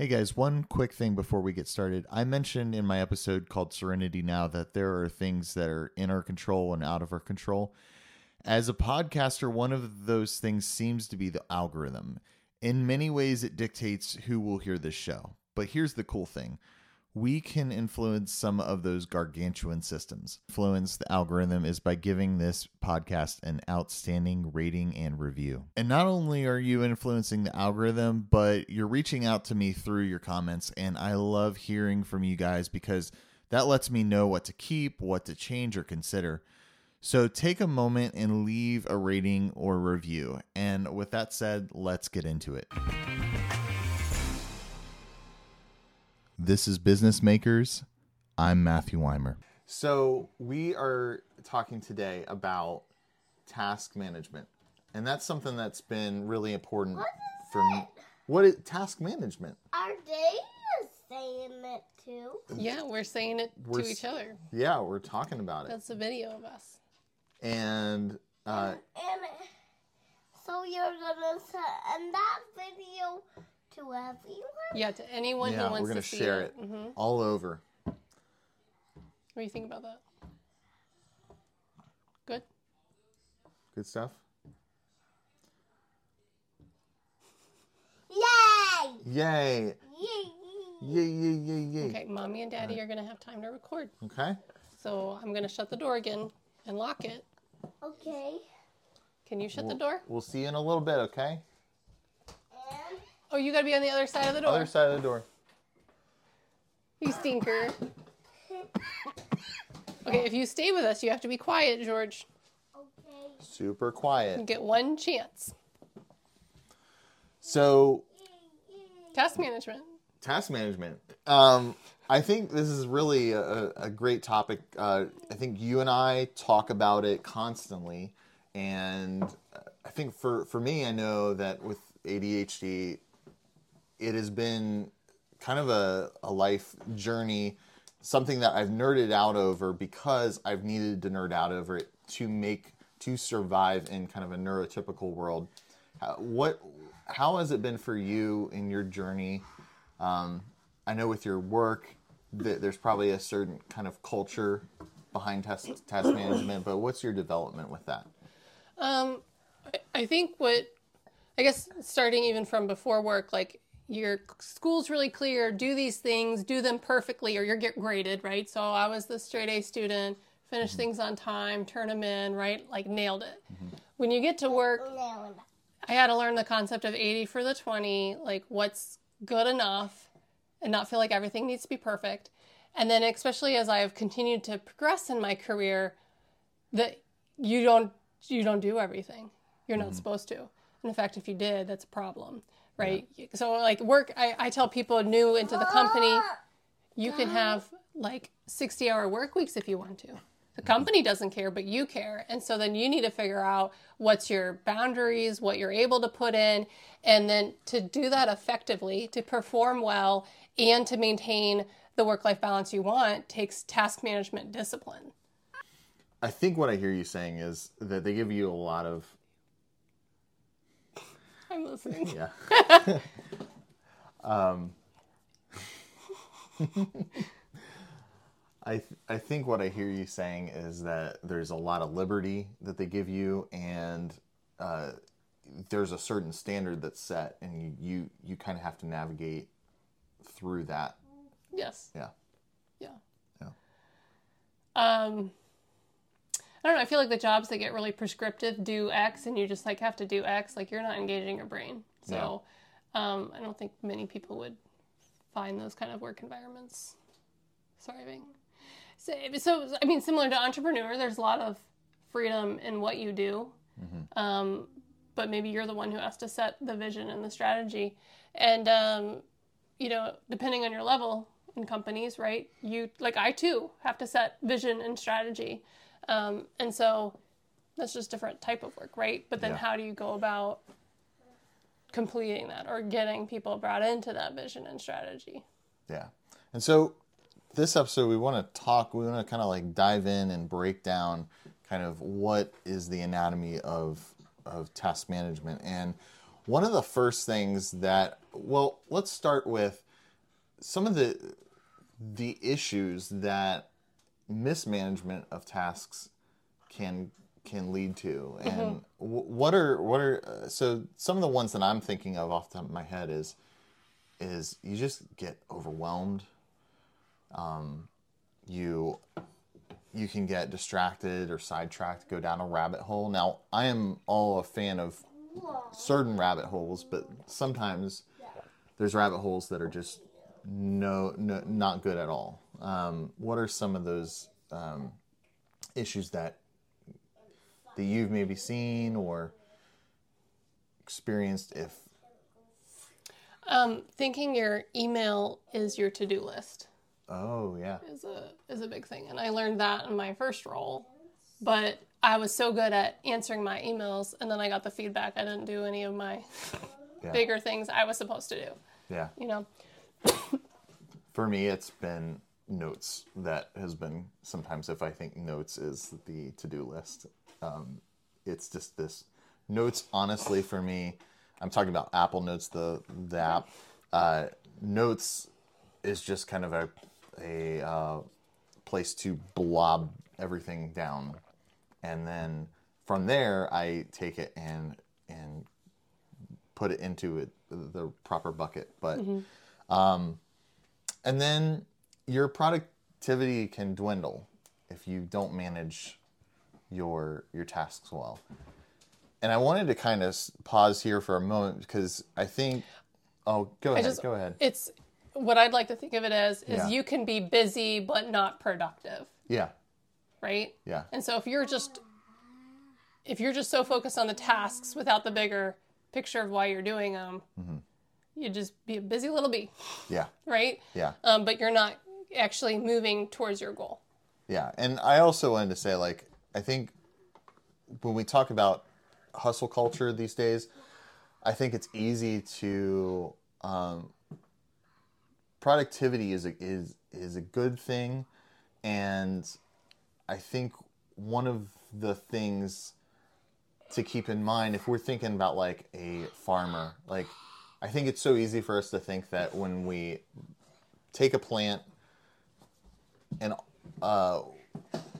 Hey guys, one quick thing before we get started. I mentioned in my episode called Serenity Now that there are things that are in our control and out of our control. As a podcaster, one of those things seems to be the algorithm. In many ways, it dictates who will hear this show. But here's the cool thing we can influence some of those gargantuan systems. Influence the algorithm is by giving this podcast an outstanding rating and review. And not only are you influencing the algorithm, but you're reaching out to me through your comments. And I love hearing from you guys because that lets me know what to keep, what to change or consider. So take a moment and leave a rating or review. And with that said, let's get into it. This is Business Makers. I'm Matthew Weimer. So, we are talking today about task management. And that's something that's been really important for me. it? What is task management? Are they saying it too? Yeah, we're saying it We're to each other. Yeah, we're talking about it. That's a video of us. And uh, And so you're gonna send that video to everyone? Yeah, to anyone yeah, who wants we're going to to see share it. it hmm all over. What do you think about that? Good. Good stuff. Yay! Yay! Yay! Yay, yay, yay, yay. Okay, mommy and daddy are gonna have time to record, Okay. so I'm gonna shut the door again and lock it. Okay. Can you shut the door? We'll see you in a little bit, okay? Oh, you gotta be on the other side of the door. Other side of the door. You stinker. Okay, if you stay with us, you have to be quiet, George. okay. Super You quiet. get one chance. So, Task management. task management. Um, I think this is really a, a great topic. Uh, I think you and I talk about it constantly, and I think for for me, I know that with ADHD, it has been kind of a, a life journey, something that I've nerded out over because I've needed to nerd out over it to make to survive in kind of a neurotypical world. Uh, what, how has it been for you in your journey? Um, I know with your work that there's probably a certain kind of culture behind task, task management, but what's your development with that? Um, I think what, I guess starting even from before work, like your school's really clear, do these things, do them perfectly, or you're get graded, right? So I was the straight A student, finish mm-hmm. things on time, turn them in, right? Like nailed it. Mm-hmm. When you get to work, I had to learn the concept of 80 for the 20, like what's good enough and not feel like everything needs to be perfect. And then especially as I have continued to progress in my career, that you don't you don't do everything. You're not mm-hmm. supposed to. And in fact, if you did, that's a problem, right? So like work I, I tell people new into the company, you can have like 60 hour work weeks if you want to. The company doesn't care, but you care. And so then you need to figure out what's your boundaries, what you're able to put in. And then to do that effectively, to perform well, and to maintain the work life balance you want takes task management discipline. I think what I hear you saying is that they give you a lot of I'm listening. yeah. um, I th- I think what I hear you saying is that there's a lot of liberty that they give you, and uh, there's a certain standard that's set, and you you, you kind of have to navigate through that. Yes. Yeah. Yeah. Yeah. Um, I don't know. I feel like the jobs that get really prescriptive do X, and you just like have to do X. Like you're not engaging your brain. So, um, I don't think many people would find those kind of work environments thriving. So, so I mean, similar to entrepreneur, there's a lot of freedom in what you do. Um, but maybe you're the one who has to set the vision and the strategy. And um, you know, depending on your level in companies, right? You like I too have to set vision and strategy, um, and so that's just different type of work, right? But then Yeah. how do you go about completing that or getting people brought into that vision and strategy? Yeah. And so this episode we want to talk we want to kind of like dive in and break down kind of what is the anatomy of of task management and one of the first things that well let's start with some of the the issues that mismanagement of tasks can can lead to. And wh- what are what are uh, so some of the ones that i'm thinking of off the top of my head is is you just get overwhelmed. Um you you can get distracted or sidetracked go down a rabbit hole. Now i am all a fan of certain rabbit holes but sometimes there's rabbit holes that are just no, no not good at all um, what are some of those um, issues that that you've maybe seen or experienced if? Um, thinking your email is your to-do list. Oh yeah. Is a is a big thing, and I learned that in my first role. But I was so good at answering my emails, and then I got the feedback. I didn't do any of my yeah. bigger things I was supposed to do. yeah. You know, for me it's been notes that has been sometimes if i think notes is the to-do list um, it's just this notes honestly for me i'm talking about apple notes the the app uh, notes is just kind of a a uh, place to blob everything down. And then from there i take it and and put it into it, the proper bucket but um, and then your productivity can dwindle if you don't manage your your tasks well and i wanted to kind of pause here for a moment because i think oh go ahead just- go ahead it's what I'd like to think of it as is Yeah. you can be busy but not productive, yeah right? yeah And so if you're just if you're just so focused on the tasks without the bigger picture of why you're doing them, Mm-hmm. you just be a busy little bee, yeah right? yeah Um, but you're not actually moving towards your goal. Yeah, and I also wanted to say, like, I think when we talk about hustle culture these days, I think it's easy to um, productivity is a, is is a good thing, and I think one of the things to keep in mind if we're thinking about like a farmer, like I think it's so easy for us to think that when we take a plant and uh,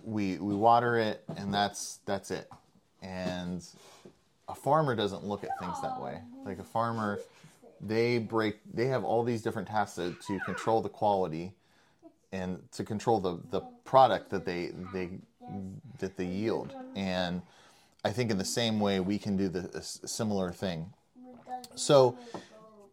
we we water it and that's that's it. And a farmer doesn't look at things that way. Like a farmer they break they have all these different tasks to, to control the quality and to control the the product that they they that they yield. And i think in the same way we can do the a similar thing. So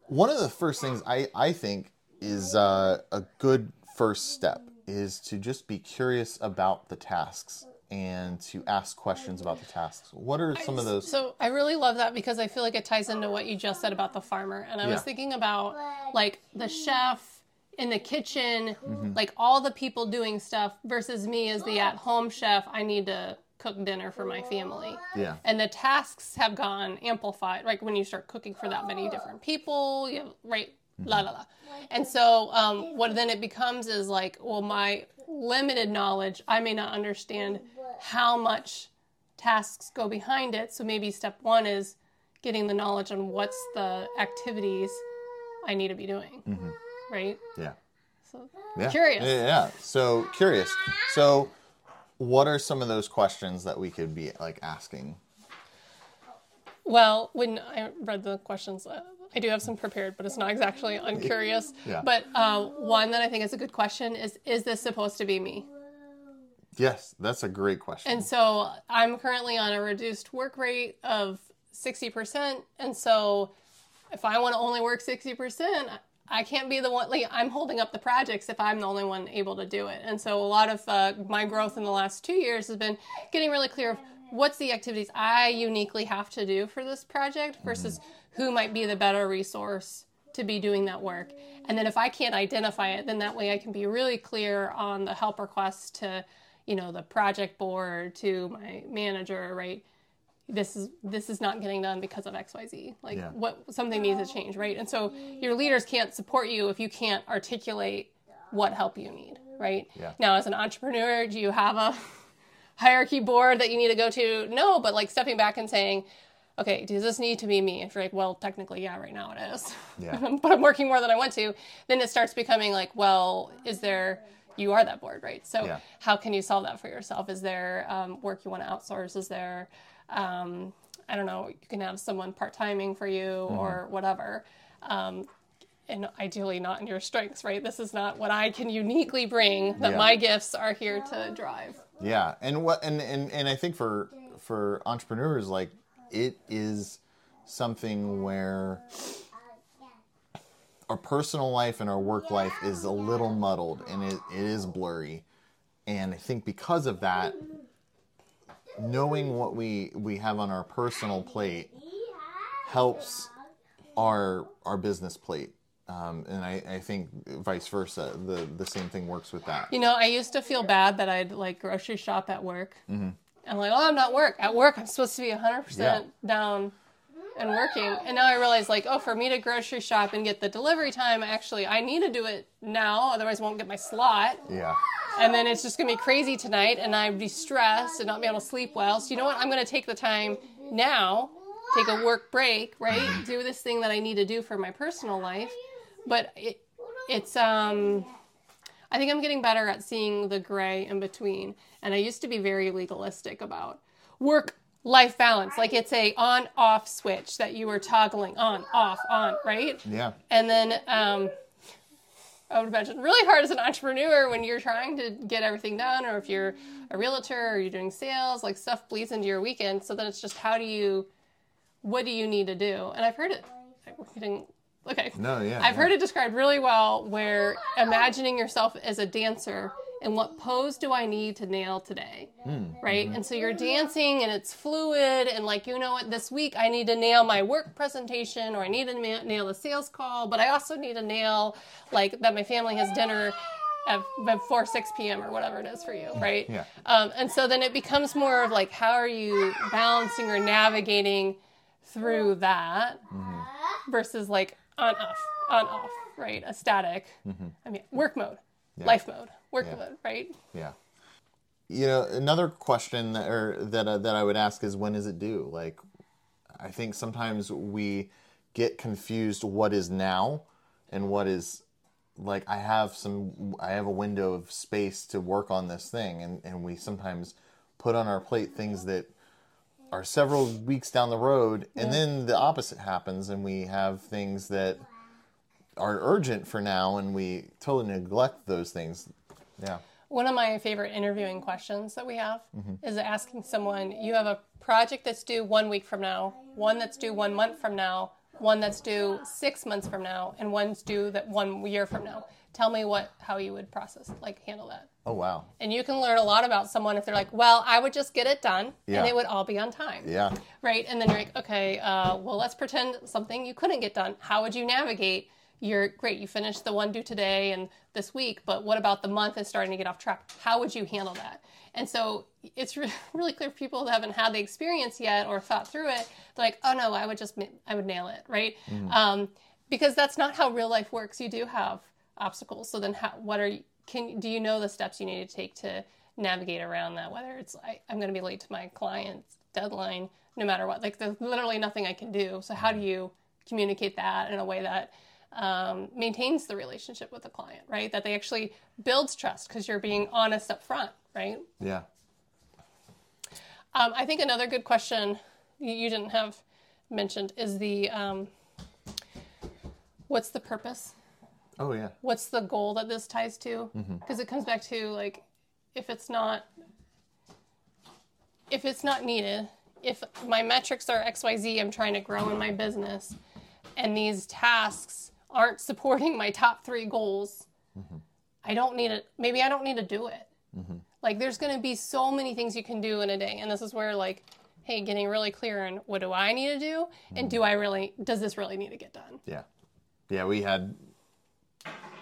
one of the first things I, I think is uh, a good first step is to just be curious about the tasks and to ask questions about the tasks. What are some of those? So I really love that because I feel like it ties into what you just said about the farmer. And I was thinking about like the chef in the kitchen, Mm-hmm. like all the people doing stuff versus me as the at home chef. I need to cook dinner for my family. Yeah. And the tasks have gone amplified, right? When you start cooking for that many different people, you right? La la la. And so, um, what then it becomes is like, well, my limited knowledge, I may not understand how much tasks go behind it. So maybe step one is getting the knowledge on what's the activities I need to be doing, right? Yeah. So Yeah. Curious. Yeah, yeah. So curious. So what are some of those questions that we could be like asking? Well, when I read the questions, uh, I do have some prepared, but it's not exactly uncurious. Yeah. But uh, one that I think is a good question is Is this supposed to be me? Yes, that's a great question. And so I'm currently on a reduced work rate of 60%. And so if I want to only work 60%, I can't be the one, like, I'm holding up the projects if I'm the only one able to do it. And so a lot of uh, my growth in the last two years has been getting really clear of what's the activities I uniquely have to do for this project versus mm-hmm. who might be the better resource to be doing that work. And then if I can't identify it, then that way I can be really clear on the help request to, you know, the project board, to my manager, right? This is this is not getting done because of XYZ. Like Yeah. what something needs to change, right? And so your leaders can't support you if you can't articulate what help you need, right? Yeah. Now as an entrepreneur, do you have a hierarchy board that you need to go to? No, but like stepping back and saying, okay, does this need to be me? If you're like, well, technically, yeah, right now it is. Yeah. but I'm working more than I want to. Then it starts becoming like, well, is there, you are that board, right? So Yeah. how can you solve that for yourself? Is there um, work you want to outsource? Is there, um, I don't know, you can have someone part timing for you Mm-hmm. or whatever. Um, and ideally not in your strengths, right? This is not what I can uniquely bring that Yeah. my gifts are here to drive. Yeah, and what and, and and I think for for entrepreneurs, like it is something where our personal life and our work life is a little muddled and it, it is blurry. And I think because of that, knowing what we we have on our personal plate helps our our business plate. Um, and I, I think vice versa, the the same thing works with that. You know, I used to feel bad that I'd like grocery shop at work. Mm-hmm. I'm like, oh, I'm not work. At work, I'm supposed to be 100% Yeah. down and working. And now I realize, like, oh, for me to grocery shop and get the delivery time, actually, I need to do it now. Otherwise, I won't get my slot. Yeah. And then it's just going to be crazy tonight, and I'd be stressed and not be able to sleep well. So, you know what? I'm going to take the time now, take a work break, right? Do this thing that I need to do for my personal life. But it, it's, um, I think I'm getting better at seeing the gray in between. And I used to be very legalistic about work life balance. Like it's a on off switch that you were toggling on, off, on, right? Yeah. And then um, I would imagine really hard as an entrepreneur when you're trying to get everything done, or if you're a realtor or you're doing sales, like stuff bleeds into your weekend. So then it's just how do you, what do you need to do? And I've heard it. We didn't. Okay. No, yeah. I've yeah. heard it described really well where imagining yourself as a dancer and what pose do I need to nail today? Hmm, right? Mm-hmm. And so you're dancing and it's fluid and like, you know what, this week I need to nail my work presentation or I need to na- nail the sales call, but I also need to nail like that my family has dinner at before 6 p.m. or whatever it is for you, mm, right? Yeah. Um, and so then it becomes more of like, how are you balancing or navigating through that mm-hmm. versus like on off, on off, right? A static. I mean, work mode, life mode, work Yeah. mode, right? Yeah. You know, another question that, or that uh, that I would ask is when is it due? Like, I think sometimes we get confused what is now and what is like I have some I have a window of space to work on this thing and and we sometimes put on our plate things that are several weeks down the road and then the opposite happens and we have things that are urgent for now and we totally neglect those things. Yeah. One of my favorite interviewing questions that we have Mm-hmm. is asking someone, you have a project that's due one week from now, one that's due one month from now, one that's due six months from now, and one's due that one year from now. Tell me what how you would process, like handle that. Oh wow. And you can learn a lot about someone if they're like, well, I would just get it done Yeah. and it would all be on time. Yeah. Right. And then you're like, okay, uh, well, let's pretend something you couldn't get done. How would you navigate? You're great. You finished the one due today and this week, but what about the month is starting to get off track? How would you handle that? And so it's re- really clear for people that haven't had the experience yet or thought through it. They're like, oh no, I would just, I would nail it. Right. Um, because that's not how real life works. You do have obstacles. So then how, what are you, can, do you know the steps you need to take to navigate around that? Whether it's I, I'm going to be late to my client's deadline, no matter what. Like there's literally nothing I can do. So how do you communicate that in a way that um, maintains the relationship with the client, right? That they actually builds trust because you're being honest up front, right? Yeah. Um, I think another good question you, didn't have mentioned is the um, what's the purpose? Oh yeah. what's the goal that this ties to Mm-hmm. because it comes back to like if it's not if it's not needed if my metrics are xyz i'm trying to grow in my business and these tasks aren't supporting my top three goals mm-hmm. i don't need it maybe i don't need to do it. Mm-hmm. Like there's going to be so many things you can do in a day and this is where like hey getting really clear on what do i need to do and mm-hmm. do i really does this really need to get done? Yeah. Yeah. We had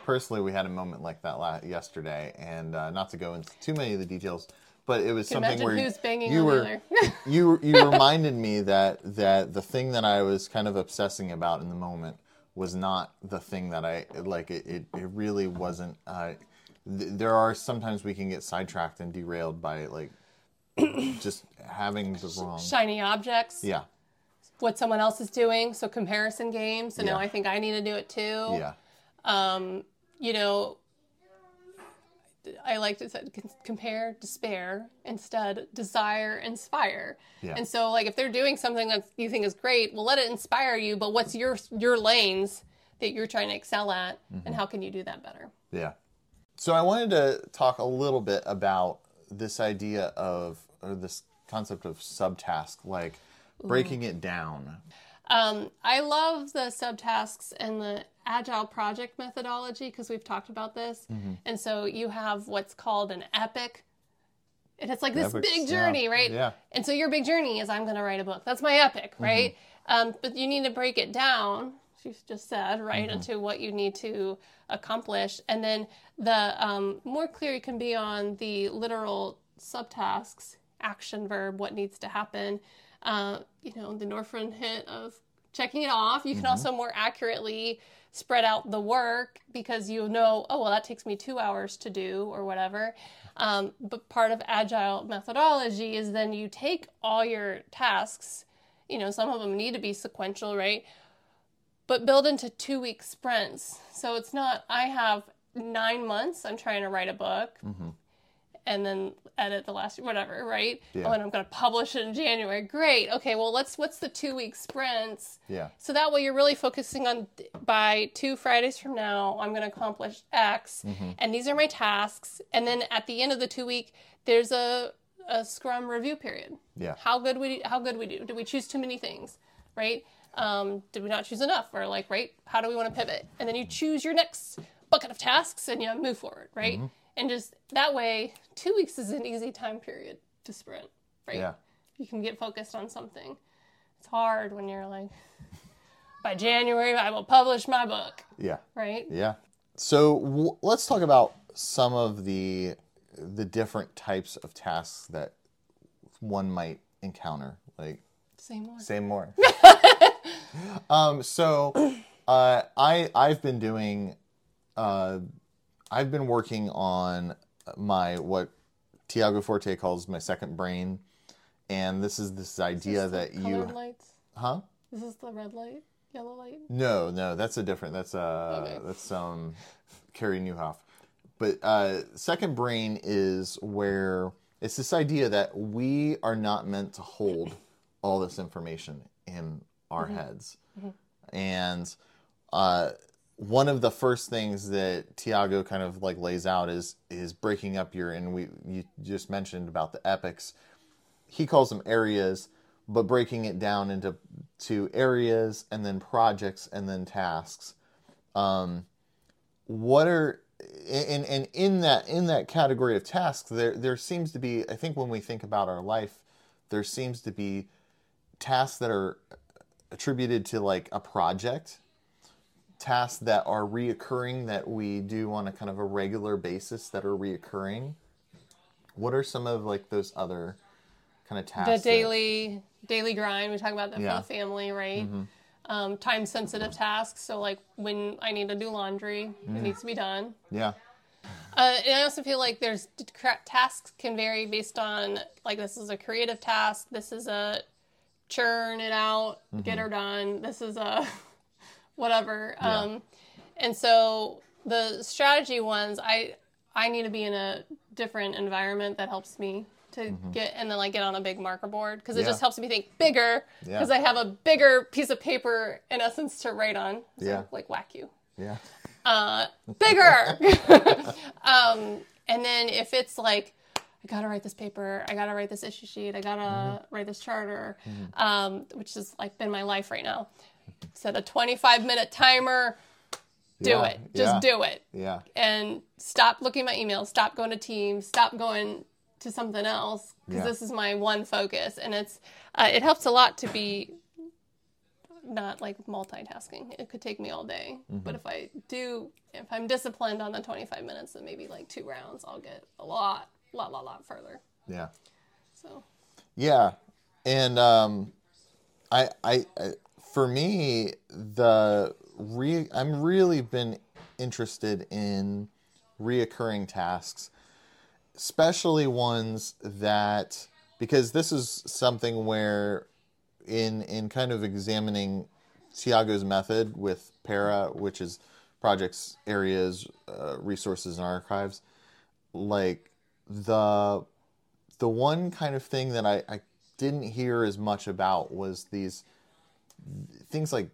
personally we had a moment like that la- yesterday, and uh, not to go into too many of the details, but it was something where who's banging you were you you reminded me that that the thing that I was kind of obsessing about in the moment was not the thing that I like. It it, it really wasn't. Uh, th- there are sometimes we can get sidetracked and derailed by like just having the wrong. shiny objects Yeah. what someone else is doing. So comparison games. So now I think I need to do it too. Yeah. Um, you know, I like to say, compare, despair, instead desire, inspire. Yeah. And so, like, if they're doing something that you think is great, well, let it inspire you. But what's your your lanes that you're trying to excel at, Mm-hmm. and how can you do that better? Yeah. So I wanted to talk a little bit about this idea of or this concept of subtask, like breaking it down. Um, I love the subtasks and the agile project methodology because we've talked about this. Mm-hmm. And so you have what's called an epic. And it's like this Epics, big yeah, journey, right? yeah. And so your big journey is I'm going to write a book. That's my epic, Mm-hmm. right? Um, but you need to break it down, you just said, right, Mm-hmm. into what you need to accomplish. And then the um, more clear you can be on the literal subtasks, action verb, what needs to happen. Uh, you know, the Norfrin hint of checking it off. You can also more accurately spread out the work because you know, oh, well, that takes me two hours to do or whatever. Um, but part of agile methodology is then you take all your tasks, you know, some of them need to be sequential, right? But build into two week sprints. So it's not, I have nine months, I'm trying to write a book and then edit the last whatever, right? Yeah. Oh, and I'm going to publish it in January. Great. Okay, well, let's what's the 2 week sprints? Yeah. So that way you're really focusing on by 2 Fridays from now, I'm going to accomplish X and these are my tasks. And then at the end of the 2 week, there's a a scrum review period. Yeah. How good we how good we do? Did we choose too many things? Right? Um, did we not choose enough? Or like, right? How do we want to pivot? And then you choose your next bucket of tasks and you move forward, right? Mm-hmm. And just that way, two weeks is an easy time period to sprint, right? Yeah. You can get focused on something. It's hard when you're like, by January, I will publish my book, Yeah. right? Yeah. So w- let's talk about some of the the different types of tasks that one might encounter. Like Same one. say more. um. So, uh, I I've been doing, uh, I've been working on my what Tiago Forte calls my second brain, and this is this idea Is this that the you, lights. huh? Is this the red light, yellow light? No, no, that's a different. That's uh, Okay. that's um, Carey Nieuwhof. But uh, second brain is where it's this idea that we are not meant to hold all this information in our heads, and uh, one of the first things that Tiago kind of like lays out is is breaking up your and we you just mentioned about the epics. He calls them areas, but breaking it down into to areas and then projects and then tasks. Um, what are and and in that in that category of tasks, there there seems to be I think when we think about our life, there seems to be tasks that are attributed to like a project tasks that are reoccurring that we do on a kind of a regular basis that are reoccurring what are some of like those other kind of tasks The that- daily daily grind. We talk about that Yeah. for the family, right? Um, time sensitive tasks. So like when I need to do laundry, it needs to be done. yeah Uh, and I also feel like there's tasks can vary based on like this is a creative task, this is a churn it out, get her done. This is a whatever. Um, and so the strategy ones, I I need to be in a different environment that helps me to get and then like get on a big marker board because it Yeah. just helps me think bigger Yeah. because I have a bigger piece of paper in essence to write on. So, Yeah. like whack you yeah uh, bigger. um, and then if it's like, I gotta write this paper, I gotta write this issue sheet, I gotta Mm-hmm. write this charter, um, which has like been my life right now. Set a 25 minute timer, do Yeah, it. Just yeah. do it. yeah And stop looking at my emails, stop going to Teams, stop going to something else because Yeah. this is my one focus. And it's, uh, it helps a lot to be not like multitasking. It could take me all day. Mm-hmm. But if I do, if I'm disciplined on the 25 minutes, then maybe like two rounds, I'll get a lot, lot, lot, lot further. yeah So Yeah, and um, I, I, I, for me, the re, I'm really been interested in reoccurring tasks, especially ones that because this is something where in in kind of examining Tiago's method with Para, which is projects, areas, uh, resources, and archives, like the the one kind of thing that I, I didn't hear as much about was these things like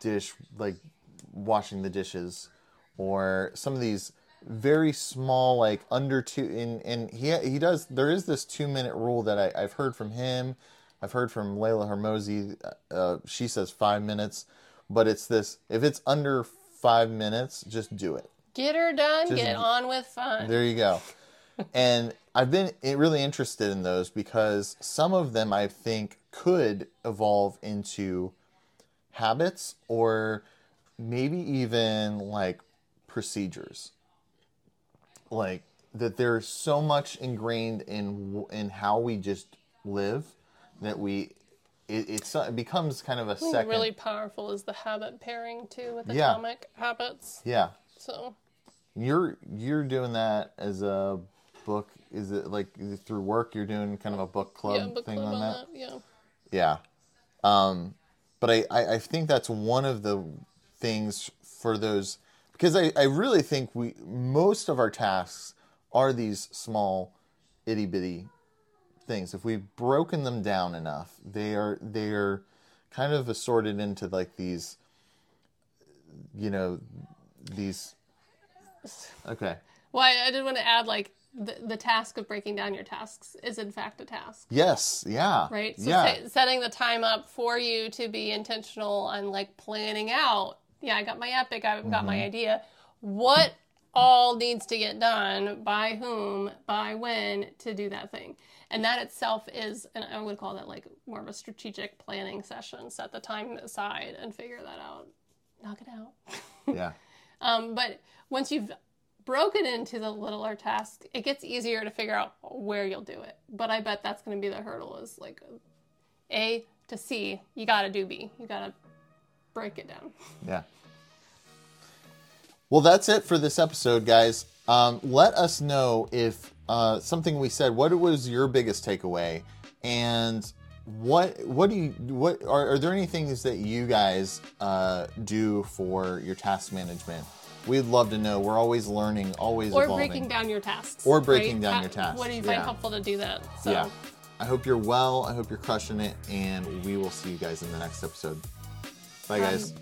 dish like washing the dishes or some of these very small like under two in and he he does there is this two minute rule that I, I've heard from him I've heard from Leila Hormozi uh, she says five minutes but it's this if it's under five minutes just do it Get her done, Just- get on with fun. there you go. And I've been really interested in those because some of them I think could evolve into habits or maybe even like procedures. Like that there's so much ingrained in in how we just live that we it, it's it becomes kind of a second really powerful is the habit pairing too with Yeah. atomic habits. yeah So You're you're doing that as a book. Is it like through work? You're doing kind of a book club yeah, book thing club on, on that. that. Yeah. Yeah. Um, but I, I I think that's one of the things for those because I I really think we most of our tasks are these small itty bitty things. If we've broken them down enough, they are they are kind of assorted into like these, you know, these. Okay. Well, I, I did want to add like the, the task of breaking down your tasks is in fact a task. Yes. Yeah. right? So yeah. se- setting the time up for you to be intentional and like planning out. Yeah, I got my epic. I've got Mm-hmm. my idea. What all needs to get done by whom, by when to do that thing, and that itself is, and I would call that like more of a strategic planning session. Set the time aside and figure that out. Knock it out. yeah. Um, but once you've broken into the littler tasks, it gets easier to figure out where you'll do it. But I bet that's going to be the hurdle is like A to C, you got to do B. You got to break it down. Yeah. Well, that's it for this episode, guys. Um, let us know if uh, something we said. What was your biggest takeaway, and what what do you what are, are there any things that you guys uh, do for your task management? We'd love to know. We're always learning, always Or evolving. breaking down your tasks. Or breaking right? down How- your tasks, What do you find yeah. helpful to do that? So Yeah. I hope you're well. I hope you're crushing it, and we will see you guys in the next episode. Bye, guys. um,